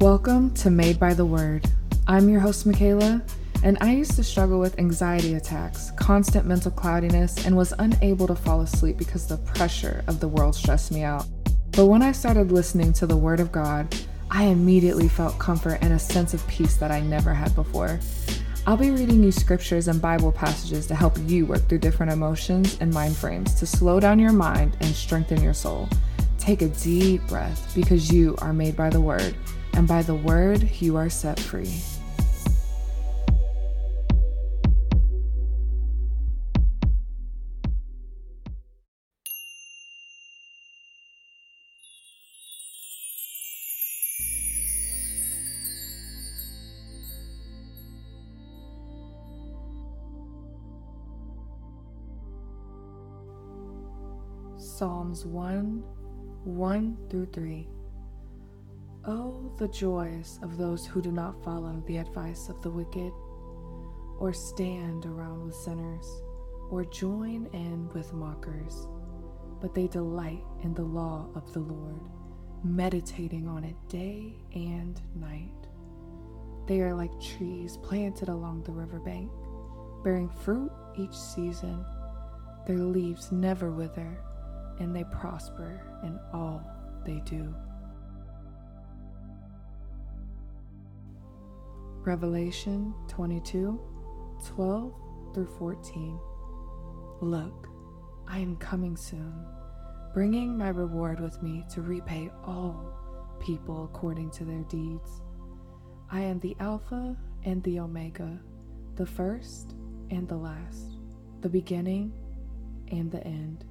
Welcome to Made by the Word. I'm your host, Michaela, and I used to struggle with anxiety attacks, constant mental cloudiness, and was unable to fall asleep because the pressure of the world stressed me out. But when I started listening to the Word of God, I immediately felt comfort and a sense of peace that I never had before. I'll be reading you scriptures and Bible passages to help you work through different emotions and mind frames to slow down your mind and strengthen your soul. Take a deep breath because you are made by the Word, and by the Word you are set free. Psalms 1 1 through 3. Oh, the joys of those who do not follow the advice of the wicked, or stand around with sinners, or join in with mockers, but they delight in the law of the Lord, meditating on it day and night. They are like trees planted along the riverbank, bearing fruit each season. Their leaves never wither and they prosper in all they do. Revelation 22 12 through 14. Look, I am coming soon, bringing my reward with me to repay all people according to their deeds. I am the Alpha and the Omega, the first and the last, the beginning and the end.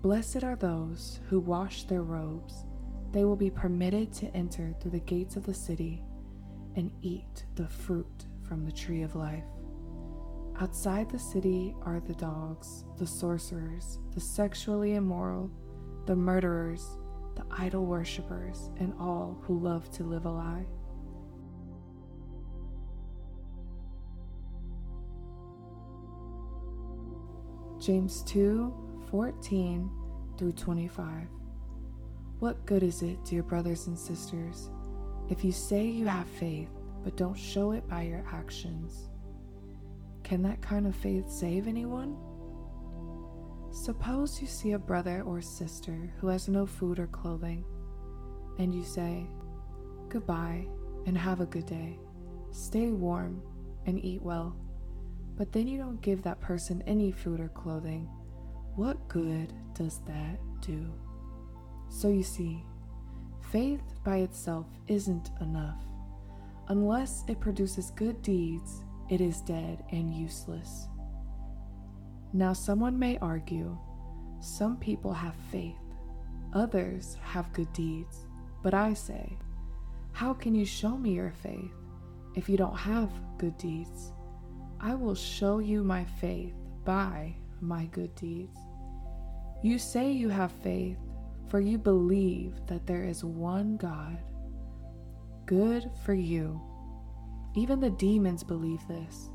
Blessed are those who wash their robes. They will be permitted to enter through the gates of the city and eat the fruit from the tree of life. Outside the city are the dogs, the sorcerers, the sexually immoral, the murderers, the idol worshippers, and all who love to live a lie. James 2 14 through 25. What good is it, dear brothers and sisters, if you say you have faith but don't show it by your actions? Can that kind of faith save anyone? Suppose you see a brother or sister who has no food or clothing, and you say, Goodbye and have a good day. Stay warm and eat well. But then you don't give that person any food or clothing what good does that do? So you see, faith by itself isn't enough. Unless it produces good deeds, it is dead and useless. Now, someone may argue some people have faith, others have good deeds. But I say, how can you show me your faith if you don't have good deeds? I will show you my faith by my good deeds. You say you have faith, for you believe that there is one God. Good for you. Even the demons believe this,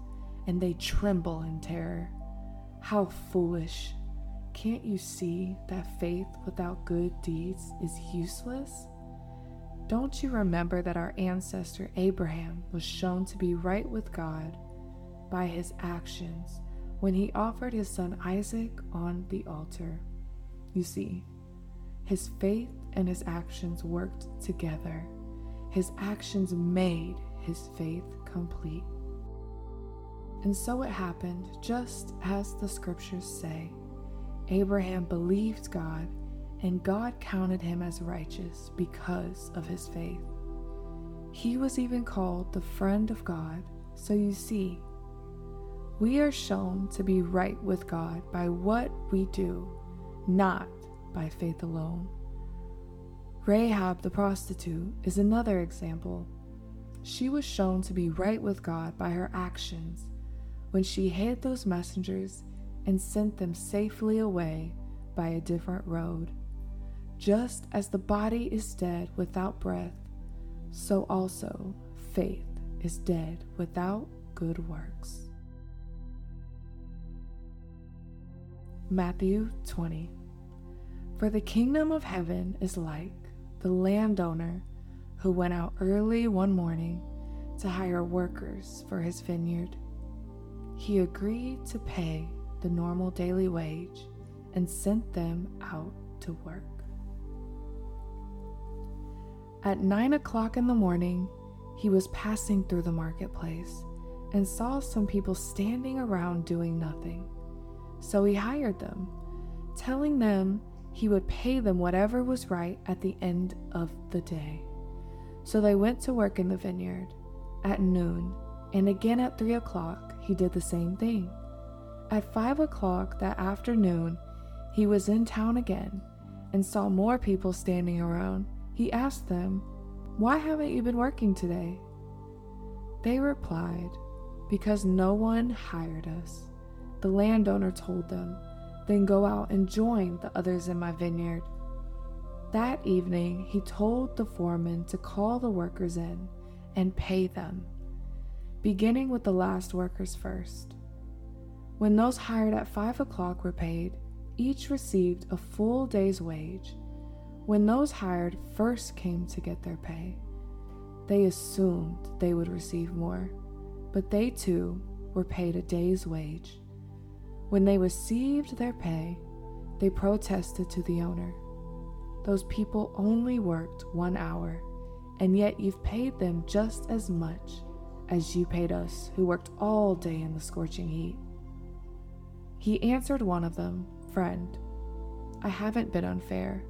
and they tremble in terror. How foolish! Can't you see that faith without good deeds is useless? Don't you remember that our ancestor Abraham was shown to be right with God by his actions when he offered his son Isaac on the altar? You see, his faith and his actions worked together. His actions made his faith complete. And so it happened, just as the scriptures say Abraham believed God, and God counted him as righteous because of his faith. He was even called the friend of God. So you see, we are shown to be right with God by what we do not by faith alone. Rahab the prostitute is another example. She was shown to be right with God by her actions when she hid those messengers and sent them safely away by a different road. Just as the body is dead without breath, so also faith is dead without good works. Matthew 20 For the kingdom of heaven is like the landowner who went out early one morning to hire workers for his vineyard. He agreed to pay the normal daily wage and sent them out to work. At nine o'clock in the morning, he was passing through the marketplace and saw some people standing around doing nothing. So he hired them, telling them he would pay them whatever was right at the end of the day. So they went to work in the vineyard at noon, and again at three o'clock he did the same thing. At five o'clock that afternoon, he was in town again and saw more people standing around. He asked them, Why haven't you been working today? They replied, Because no one hired us. The landowner told them, Then go out and join the others in my vineyard. That evening, he told the foreman to call the workers in and pay them, beginning with the last workers first. When those hired at five o'clock were paid, each received a full day's wage. When those hired first came to get their pay, they assumed they would receive more, but they too were paid a day's wage. When they received their pay, they protested to the owner. Those people only worked one hour, and yet you've paid them just as much as you paid us, who worked all day in the scorching heat. He answered one of them, Friend, I haven't been unfair.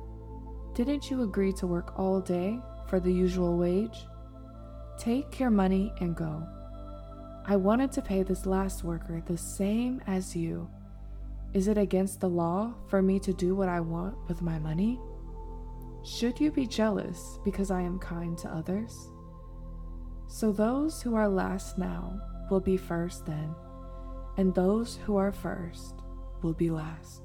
Didn't you agree to work all day for the usual wage? Take your money and go. I wanted to pay this last worker the same as you. Is it against the law for me to do what I want with my money? Should you be jealous because I am kind to others? So those who are last now will be first then, and those who are first will be last.